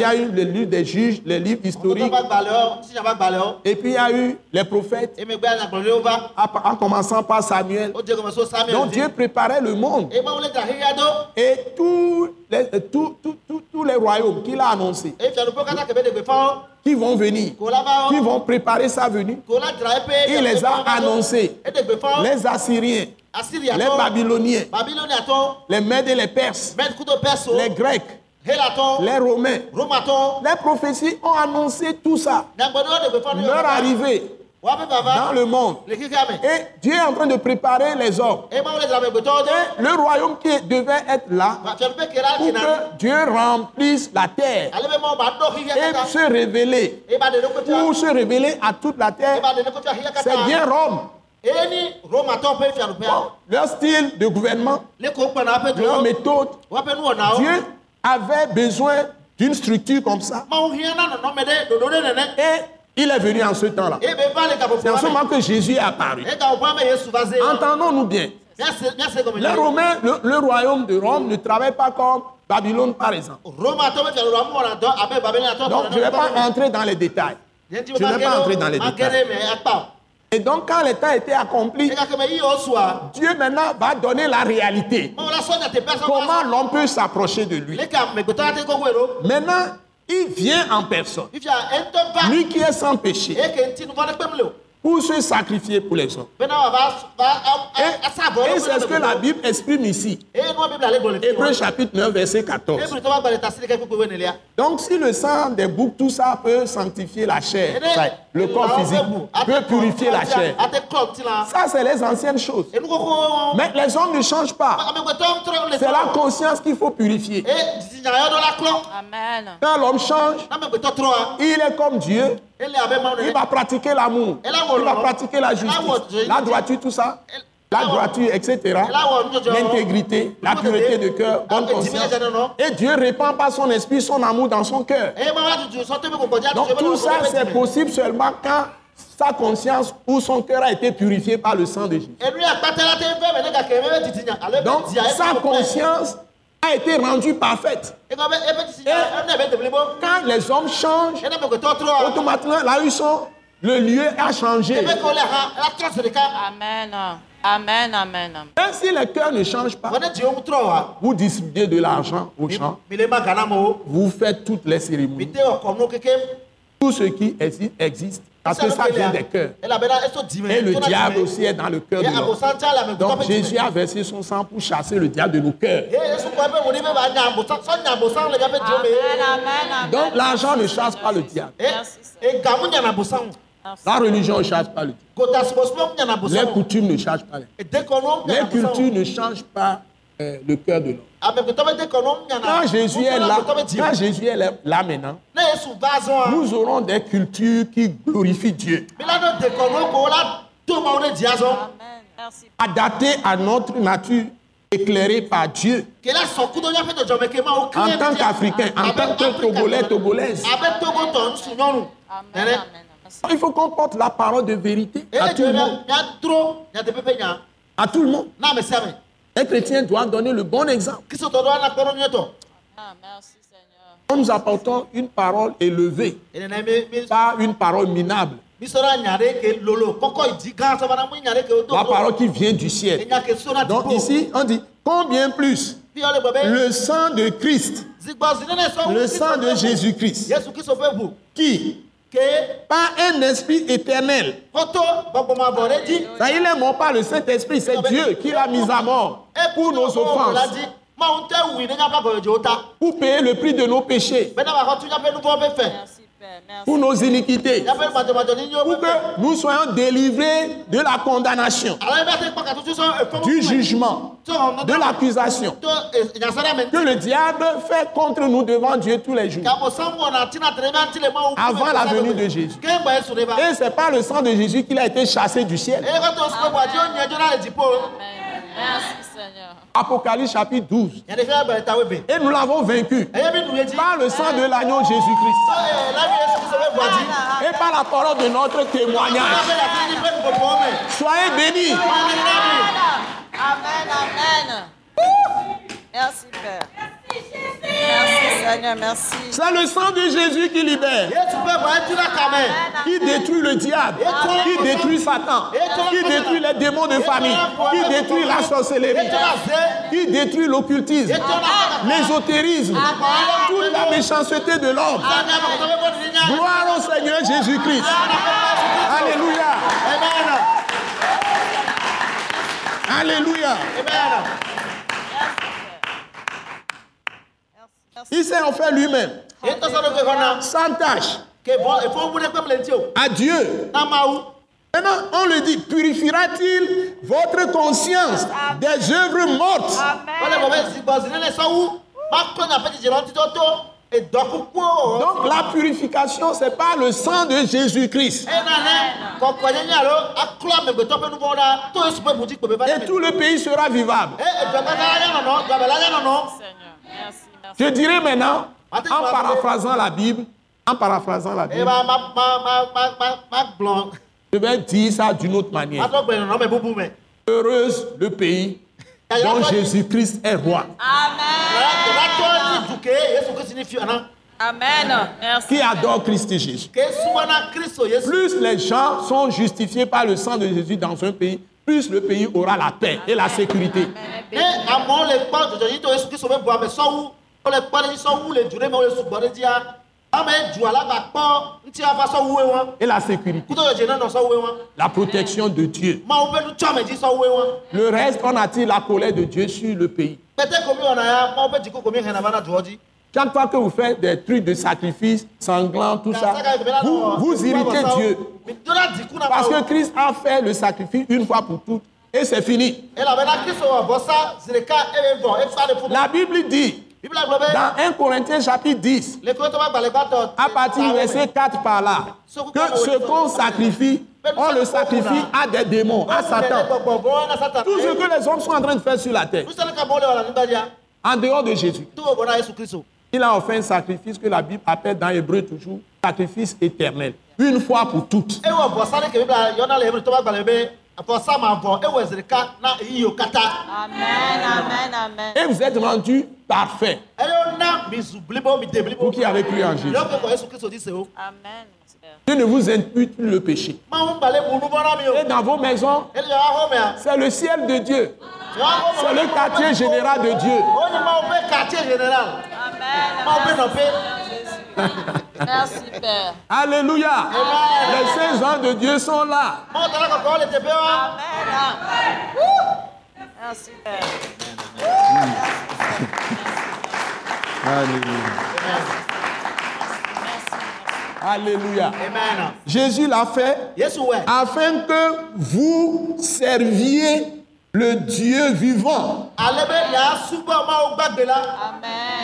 y a eu les livres des juges, les livres historiques, et puis il y a eu les prophètes, va. En en commençant par Samuel. samuel Donc Dieu? Préparait le monde. Et tous les, euh, tous- tous- tous- tous les royaumes qu'il a annoncés, qui vont venir, qui vont préparer sa venue, il les a annoncés. Les Assyriens, les Babyloniens, les Mèdes et les Perses, les Grecs, les Romains. Les prophéties ont annoncé tout ça, leur arrivée dans le monde. Et Dieu est en train de préparer les hommes. Et le royaume qui devait être là la pour que Dieu remplisse la terre. Et se révéler, pour se révéler à toute la terre. C'est bien Rome. Leur style de gouvernement, leur méthode. Dieu avait besoin d'une structure comme ça. Et il est venu en ce temps-là. eye be va le C'est en ce moment que Jésus est apparu. Entendons-nous bien. Les. Romains, le, le royaume de Rome ne travaille pas comme Babylone, par exemple. Donc, je ne vais pas entrer dans les détails. je ne vais pas entrer dans les détails. Et donc, quand le temps était accompli, sua Dieu maintenant va donner la réalité. Comment l'homme peut s'approcher de lui? ɖo Maintenant, il vient en personne. Lui qui est sans péché, pour se sacrifier pour les hommes? Et, c'est ce que la Bible exprime ici. Hébreu chapitre 9, verset 14. ebritɔ va gbalẽ tasi ɖeke kpekpe wenelia Donc, si le sang des boucs, tout ça peut sanctifier la chair, le corps physique, peut purifier la chair. Ça, c'est les anciennes choses. Mais les hommes ne changent pas. le C'est la conscience qu'il faut purifier. Amen. Quand l'homme change, amegbetɔ trɔa il est comme Dieu. Il va pratiquer l'amour. Il va pratiquer la justice, la droiture, tout ça. La droiture, etc. L'intégrité, la pureté de cœur, bonne conscience. Et Dieu répand par son esprit son amour dans son cœur. kɔkɔdzi Donc tout ça, c'est possible seulement quand sa conscience ou son cœur a été purifié par le sang de Jésus. Donc sa conscience a été rendue parfaite. Quand les hommes changent, automatiquement, là où ils sont, le lieu a changé. Amen. Amen. Amen. Amen. Même si le cœur ne change pas, trɔa vous distribuez de l'argent aux gens, vous faites toutes les cérémonies, tout ce qui exi- existe, parce que ça vient des cœurs. Et le diable aussi est dans le cœur de l'homme. Donc Jésus a versé son sang pour chasser le diable de nos cœurs. Donc l'argent ne chasse pas le diable. La religion ne chasse pas le diable. Les coutumes ne changent pas. les- cultures ne changent pas le cœur de l'homme. nyana Quand Jésus est là, quand Jésus est là, maintenant, zɔn nous aurons des cultures qui glorifient Dieu, adaptées à notre nature, éclairées par Dieu. En tant qu'Africain, en tant que Togolais, Togolaise. Merci. il faut qu'on porte la parole de vérité à tout le monde. nya À tout le monde. Un chrétien doit donner le bon exemple. nyuietɔ Ah, merci Seigneur. Quand nous apportons une parole élevée, pas une parole minable, la parole qui vient du ciel. Donc ici, on dit, combien plus le sang de Christ, le sang de Jésus-Christ, qui, ke par un esprit éternel, ça il est mort par le Saint-Esprit, c'est Dieu qui l'a mis à mort pour nos offenses, pour payer le prix de nos péchés. Merci. Pour nos iniquités, pour que nous soyons délivrés de la condamnation, du jugement, de l'accusation que le diable fait contre nous devant Dieu tous les jours. Avant la venue de Jésus. Et c'est par le sang de Jésus qu'il a été chassé du ciel. Amen. Merci Seigneur. Apocalypse chapitre 12. yɛn de fɛn bɛrɛ ta webe Et nous l'avons vaincu par le sang de l'agneau Jésus-Christ di et par la parole de notre témoignage. Soyez bénis. Amen, amen. Merci Père. Merci Seigneur, merci. C'est le sang de Jésus qui libère, qui détruit le diable, qui détruit Satan, qui détruit les démons de famille, qui détruit la sorcellerie, qui détruit l'occultisme, l'ésotérisme, toute la méchanceté de l'homme. Gloire au Seigneur Jésus-Christ. Alléluia. amen. Alléluia. amen Il s'est offert lui-même, sans tâche, à Dieu. Maintenant, on le dit, purifiera-t-il votre conscience des œuvres mortes? Donc la purification, c'est par le sang de Jésus-Christ. va Et tout le pays sera vivable. e Seigneur, merci, merci. Je dirais maintenant, en paraphrasant la Bible, en paraphrasant la e Bible, je vais dire ça d'une autre ma manière. Heureuse le pays dont Jésus-Christ est roi, Amen. fiana Amen. Merci. qui adore Christ Jésus. kristu yesu Plus les gens sont justifiés par le sang de Jésus dans un pays, plus le pays aura la paix et la sécurité. Wole kpɔ ɖe dzi sɔwu le du ɖe me wole sugbɔ ɖe dzia ame dua la gba kpɔ ŋuti ava sɔwuwe wɔn Et la sécurité, kudo dzodzi ne nɔ sɔwuwe wɔn la protection de Dieu. mawu ƒe nutsɔme dzi sɔwuwe wɔn Le reste, on attire la colère de Dieu sur le pays. pete komi wɔna ya mawu ƒe dziko komi hɛnɛ va na duɔ dzi Chaque fois que vous faites des trucs de sacrifice, sanglants, tout ça, vous, vous irritez Dieu. Parce que Christ a fait le sacrifice une fois pour toutes et c'est fini. La Bible dit, dans 1 Corinthiens chapitre 10, le koto ƒe agbalẽ gbãtɔ à partir du verset 4 par là, que ce qu'on sacrifie, on le sacrifie à des démons, à Satan. Tout ce que les hommes sont en train de faire sur la terre, en dehors de Jésus. Il a offert un sacrifice que la Bible appelle dans Hébreu toujours sacrifice éternel, une fois pour toutes. Ma katã Amen, amen, amen. Et vous êtes de blibo vous qui avez cru en Jésus. Amen. Dieu ne vous impute plus le péché. Et dans vos maisons, mea c'est le ciel de Dieu. C'est le quartier général de Dieu. o ni mawu ƒe quartier général Amen. Merci Père. Alléluia. Les saints gens de Dieu sont là. Amen. Ouh. Merci Père. Alléluia. amen Jésus l'a fait afin que vous serviez le Dieu vivant. la Amen.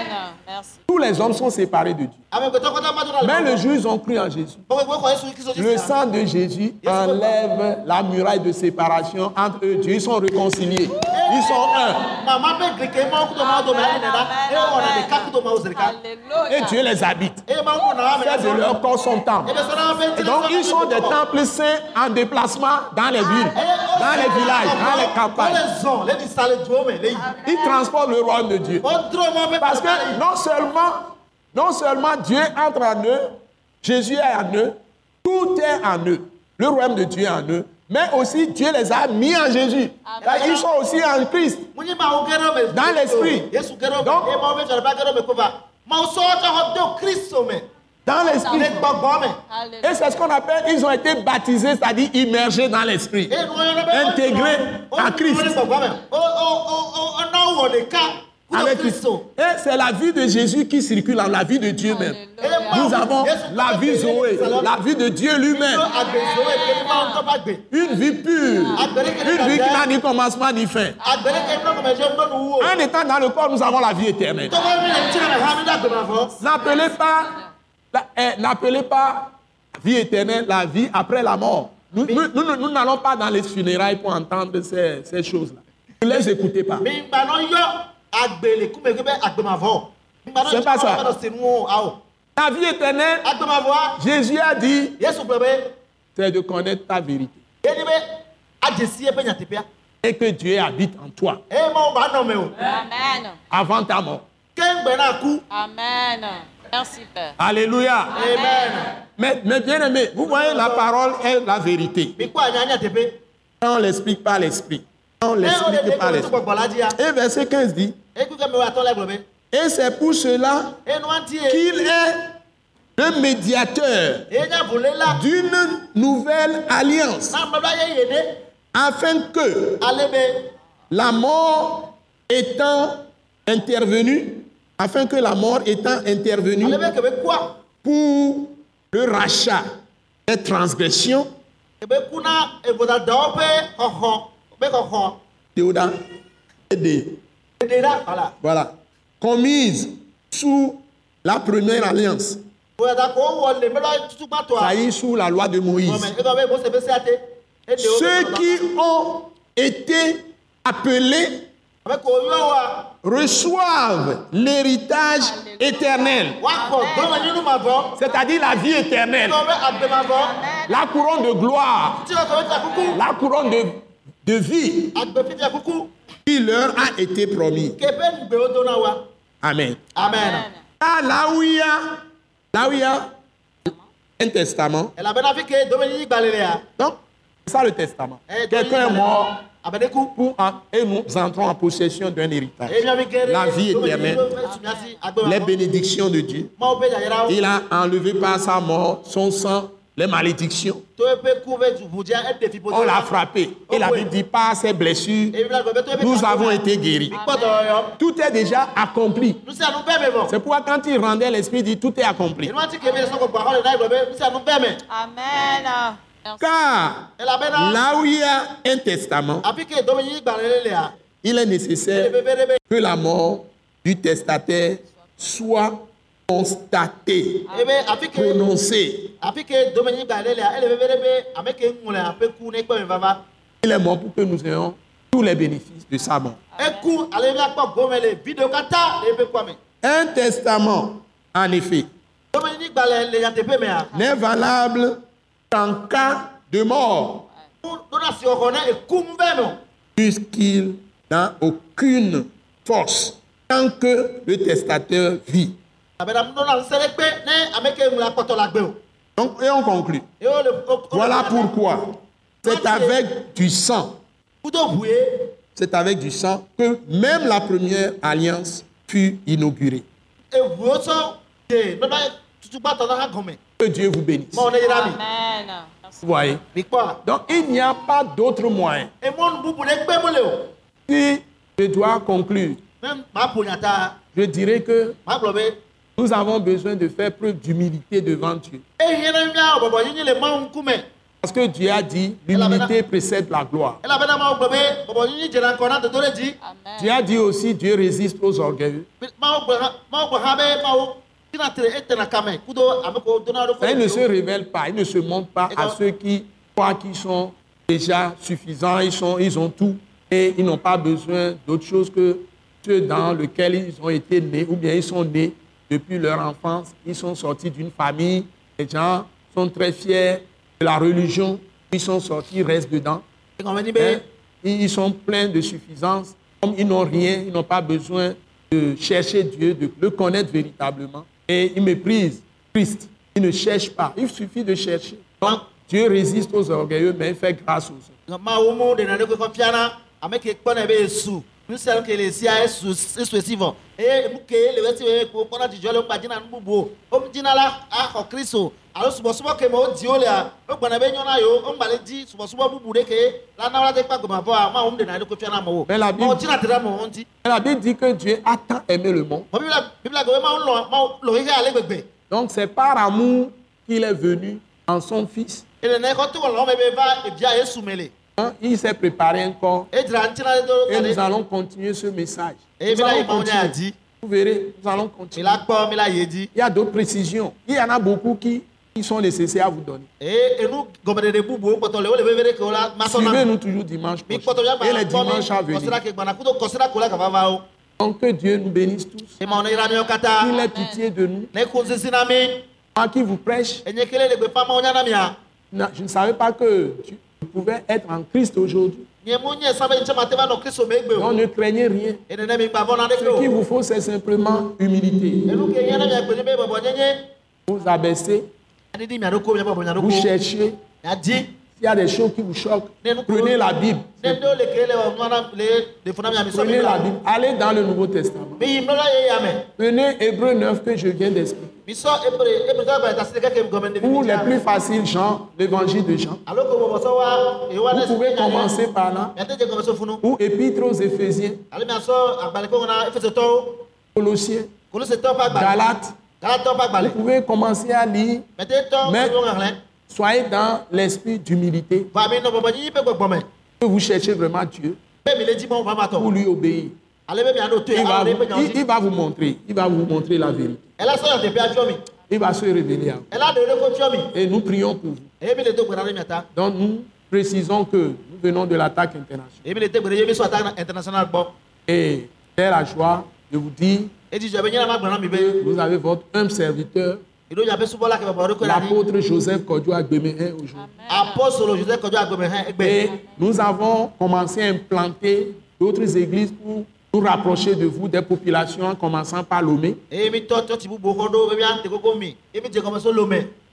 Merci. Tous les hommes sont séparés de Dieu. Mais le les juifs ont cru en Jésus. Le sang de Jésus enlève la muraille de séparation entre eux. Dieu, ils sont réconciliés. Ils sont un. Et. Dieu les habite. Fait de leur corps son temple. Et donc, ils sont des temples saints en déplacement dans les villes, dans les villages, dans les campagnes. yi Ils transportent le royaume de Dieu. Parce que non seulement, non seulement Dieu entre en eux, Jésus est en eux, tout est en eux. Le royaume de Dieu est en eux. Mais aussi, Dieu les a mis en Jésus. Là, Ils sont aussi en Christ. Dans l'esprit. Donc- Dans l'esprit. Et c'est ce qu'on appelle, ils ont été baptisés, c'est-à-dire immergés dans l'esprit. eye nuwo yɔna be Intégré o- en o- Christ. Avec Et c'est la vie de Jésus qui circule en la vie de Dieu même. Nous avons la vie Zoé, la vie de Dieu lui-même. Une vie pure. Une vie qui n'a ni commencement ni fin. En étant dans le corps, nous avons la vie éternelle. N'appelez pas, eh, n'appelez pas vie éternelle la vie après la mort. Nous n'allons pas dans les funérailles pour entendre ces, ces choses-là. Ne les écoutez pas. C'est pas ça. La vie éternelle, Jésus a dit, c'est de connaître ta vérité. Et que Dieu habite en toi o Amen. avant ta mort. Amen. Merci, Père. Alléluia. amen Mais, mais bien aimé, vous voyez, la parole est la vérité. nyateƒe Quand on l'explique par l'esprit. On l'explique par l'esprit. dzia Et verset 15 dit, et c'est pour cela qu'il est le médiateur d'une nouvelle alliance, afin que la mort étant intervenue, afin que la mort étant intervenue pour le rachat des transgressions, Théoda, ɖa wala voilà, commises sous la première alliance, c'est-à-dire sous la loi de Moïse. eɖewo Ceux qui ont été appelés reçoivent l'héritage éternel, c'est-à-dire la vie éternelle, la couronne de gloire, la couronne de, de vie qui leur a été promis. Amen. amen Ah, là où il y a, là où il y a un testament, donc c'est ça le testament. Eh, Quelqu'un est mort ne ku pour en- et nous entrons en possession d'un héritage. ke La vie éternelle, les bénédictions de Dieu. Il a enlevé par sa mort son sang, les malédictions. On l'a frappé. Et la Bible dit par ses blessures, nous avons été guéris. Tout est déjà accompli. C'est pourquoi quand il rendait l'esprit, il dit tout est accompli. Amen. Car là où il y a un testament, lea il est nécessaire que la mort du testataire soit me vava. Il est mort pour que nous ayons tous les bénéfices de sa mort. Un testament, en effet, n'est valable qu'en cas de mort, puisqu'il n'a aucune force tant que le testateur vit. Donc, et on conclut. Voilà pourquoi. C'est avec du sang, c'est avec du sang que même la première alliance fut inaugurée. Que Dieu vous bénisse. Amen. Vous voyez? Donc, il n'y a pas d'autre moyen. Si je dois conclure, je dirais que nous avons besoin de faire preuve d'humilité devant Dieu. Parce que Dieu a dit, l'humilité précède la gloire. Amen. Dieu a dit aussi, Dieu résiste aux orgueilleux. Ça, il ne se révèle pas, il ne se montre pas à ceux qui croient qu'ils sont déjà suffisants, ils, sont, ils ont tout et ils n'ont pas besoin d'autre chose que ceux dans lesquels ils ont été nés ou bien ils sont nés depuis leur enfance, ils sont sortis d'une famille, les gens sont très fiers de la religion, ils sont sortis, ils restent dedans. Hein? be Ils ils sont pleins de suffisance. Comme ils n'ont rien, ils n'ont pas besoin de chercher Dieu, de le connaître véritablement. Et ils méprisent Christ. Ils ne cherchent pas. Il suffit de chercher. Donc, Dieu résiste aux orgueilleux, mais il fait grâce aux autres. Nu sia nu ke le sia esu esu esi vɔ eye nu ke le wesi ko kpɔna dzidzɔ le ŋgba dzina nu bubu o wo dzina la axɔ kristu alo subɔsubɔ ke me wodi wo lea wo gbɔna be nyɔna yiwo wo ŋgba le dzi subɔsubɔ bubu ɖe ke la na wo la de kpa ɖena ɖe amewo Mais la Bible- mawu dzina te ɖe amewo ŋuti Mais la Bible dit que Dieu a tant aimé le monde. mɔ lɔ lɔ ale gbegbe Donc, c'est par amour qu'il est venu en son Fils. ele ne kɔ to wɔ lɔ Il s'est préparé un corps et nous allons continuer ce message. Nous allons continuer. Vous verrez, nous allons continuer. Il y a d'autres précisions. Il y en a beaucoup qui qui sont nécessaires à vous donner. Suivez-nous toujours dimanche prochain. Et les dimanches à venir. Donc que Dieu nous bénisse tous. Qu'il ait pitié de nous. Moi qui vous prêche, je ne savais pas que tu pouvais être en Christ aujourd'hui. Donc ne craignez rien. Ce qu'il vous faut, c'est simplement humilité. Vous abaissez, vous cherchez. S'il y a des choses qui vous choquent, prenez la Bible. Prenez la Bible. Allez dans le Nouveau Testament. Prenez Hébreu 9 que je viens d'expliquer. ɖevi les plus faciles, Jean, l'évangile de Jean. Vous pouvez commencer par là. Ou Épître aux Éphésiens, Colossiens, Galates. Vous pouvez commencer à lire. Soyez dans l'esprit d'humilité. Que vous cherchez vraiment Dieu pour lui obéir. Il va, vous, ƒe nyawo il, il dzi va vous montrer. Il va vous montrer la vérité. Il va se révéler à vous. Et nous prions pour vous. Donc nous précisons que nous venons de l'attaque internationale. Et c'est la joie de vous dire que vous avez votre humble serviteur, l'apôtre Joseph aujourd'hui. kɔjɔ agbeme hã egbe Et nous avons commencé à implanter d'autres églises pour nous rapprocher de vous, des populations, en commençant par Lomé.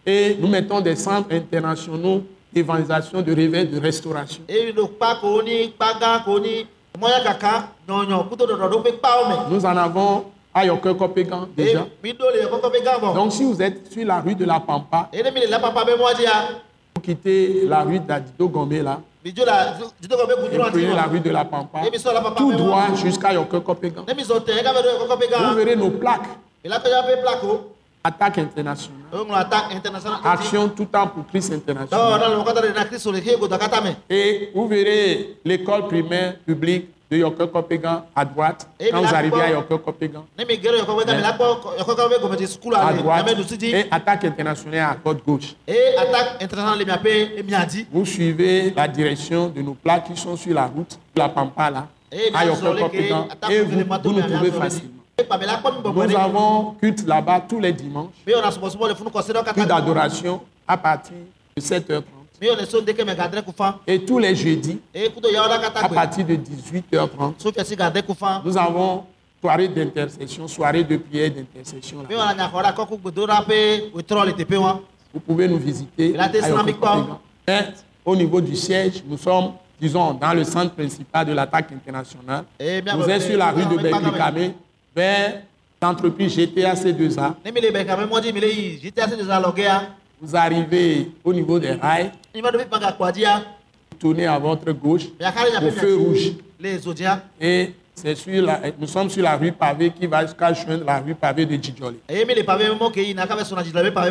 Et nous mettons des centres internationaux d'évangélisation, de réveil, de restauration. Nous en avons déjà. gã vɔ Donc si vous êtes sur la rue de la Pampa, vous quittez la rue d'Adido Gomé là, et prenez la rue de la Pampa, papa tout droit jusqu'à Yoke Kopégan. ne mi zɔ tɛ eka be ɖo kɔkɔ be Vous verrez nos plaques, plako attaque internationale, action tout temps pour Christ international. Et vous verrez l'école primaire publique de Yoke Kopégan à droite, quand vous arrivez à Yoke Kopégan, à droite, et attaque internationale à votre gauche. Vous suivez la direction de nos plaques qui sont sur la route, la Pampa là, à ke Kopégan, et vous, vous nous trouvez facilement. Nous avons culte là-bas tous les dimanches, culte d'adoration à partir de 7h30. Et tous les jeudis, à partir de 18h30, nous avons soirée d'intercession, soirée de prière d'intercession. Vous pouvez nous visiter Mais, au niveau du siège, nous sommes, disons, dans le centre principal de l'attaque internationale. Vous êtes sur la rue de Berkame, vers l'entreprise GTAC2A. Vous arrivez au niveau des rails, tournez à votre gauche, au nyaƒe feu rouge. le Et c'est sur la, nous sommes sur la rue pavée qui va jusqu'à joindre la rue pavée de Djidjoli. le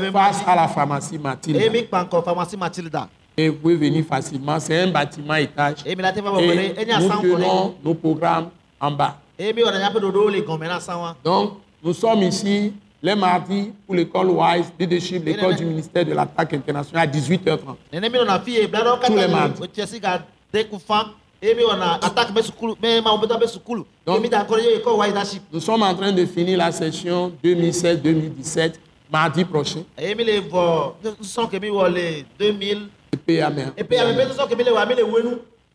le Face à la pharmacie matilda Et vous pouvez venir facilement. C'est un bâtiment étage. Et le nous le tenons nos programmes en bas. le Donc, nous sommes ici les mardis pour l'école WISE, leadership, l'école du ministère de l'attaque internationale à 18h30. nene mi nɔna fi ye bla ɖewo Tous les mardis. wa leadership. Nous sommes en train de finir la session 2016-2017, mardi prochain, eye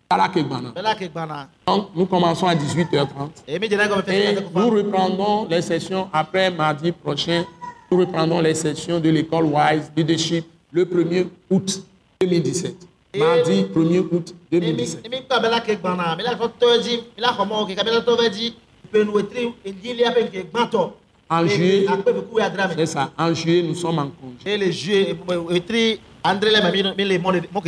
mi le vɔ sɔn ke mi wɔ le 2000 le PAMR. epe ame be sɔn ke mi le wɔ mi le wenu Parakegbana. bela ke gbana Donc, nous commençons à 18h30. eye mi dze na gɔme fiasi Et gade nous reprendrons les sessions après mardi prochain. Nous reprendrons les sessions de l'école WISE Leadership le 1er août 2017. Et- Mardi 1er août eye mi 2017. eye mi kpa bela ke gbana mi la fɔ tɔ dzi mi la xɔ mɔ keka mi la tɔ bɛ dzi penu wetri edzilia pe nke gbãtɔ En juillet, c'est ça. En juillet, nous sommes en congé.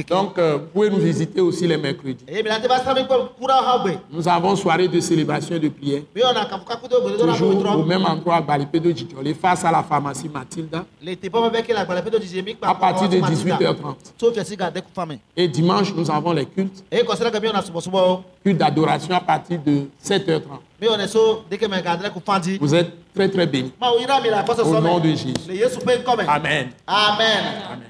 Donc, euh, vous pouvez nous visiter aussi les mercredis. gbe Nous avons soirée de célébration et de prière, toujours au même endroit à Balipédo Djidjolé, face à la pharmacie Mathilda, à partir de 18h30. tso fiasi gade kufa me Et dimanche, nous avons les cultes, subɔsubɔ culte d'adoration à partir de 7h30. mi wɔ ne so deke mɛ gadrɛ ko fanti Vous êtes très très bénis. Au nom de Jésus. amen. Amen.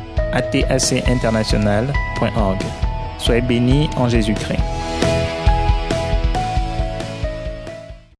atacinternational.org. Soyez bénis en Jésus-Christ.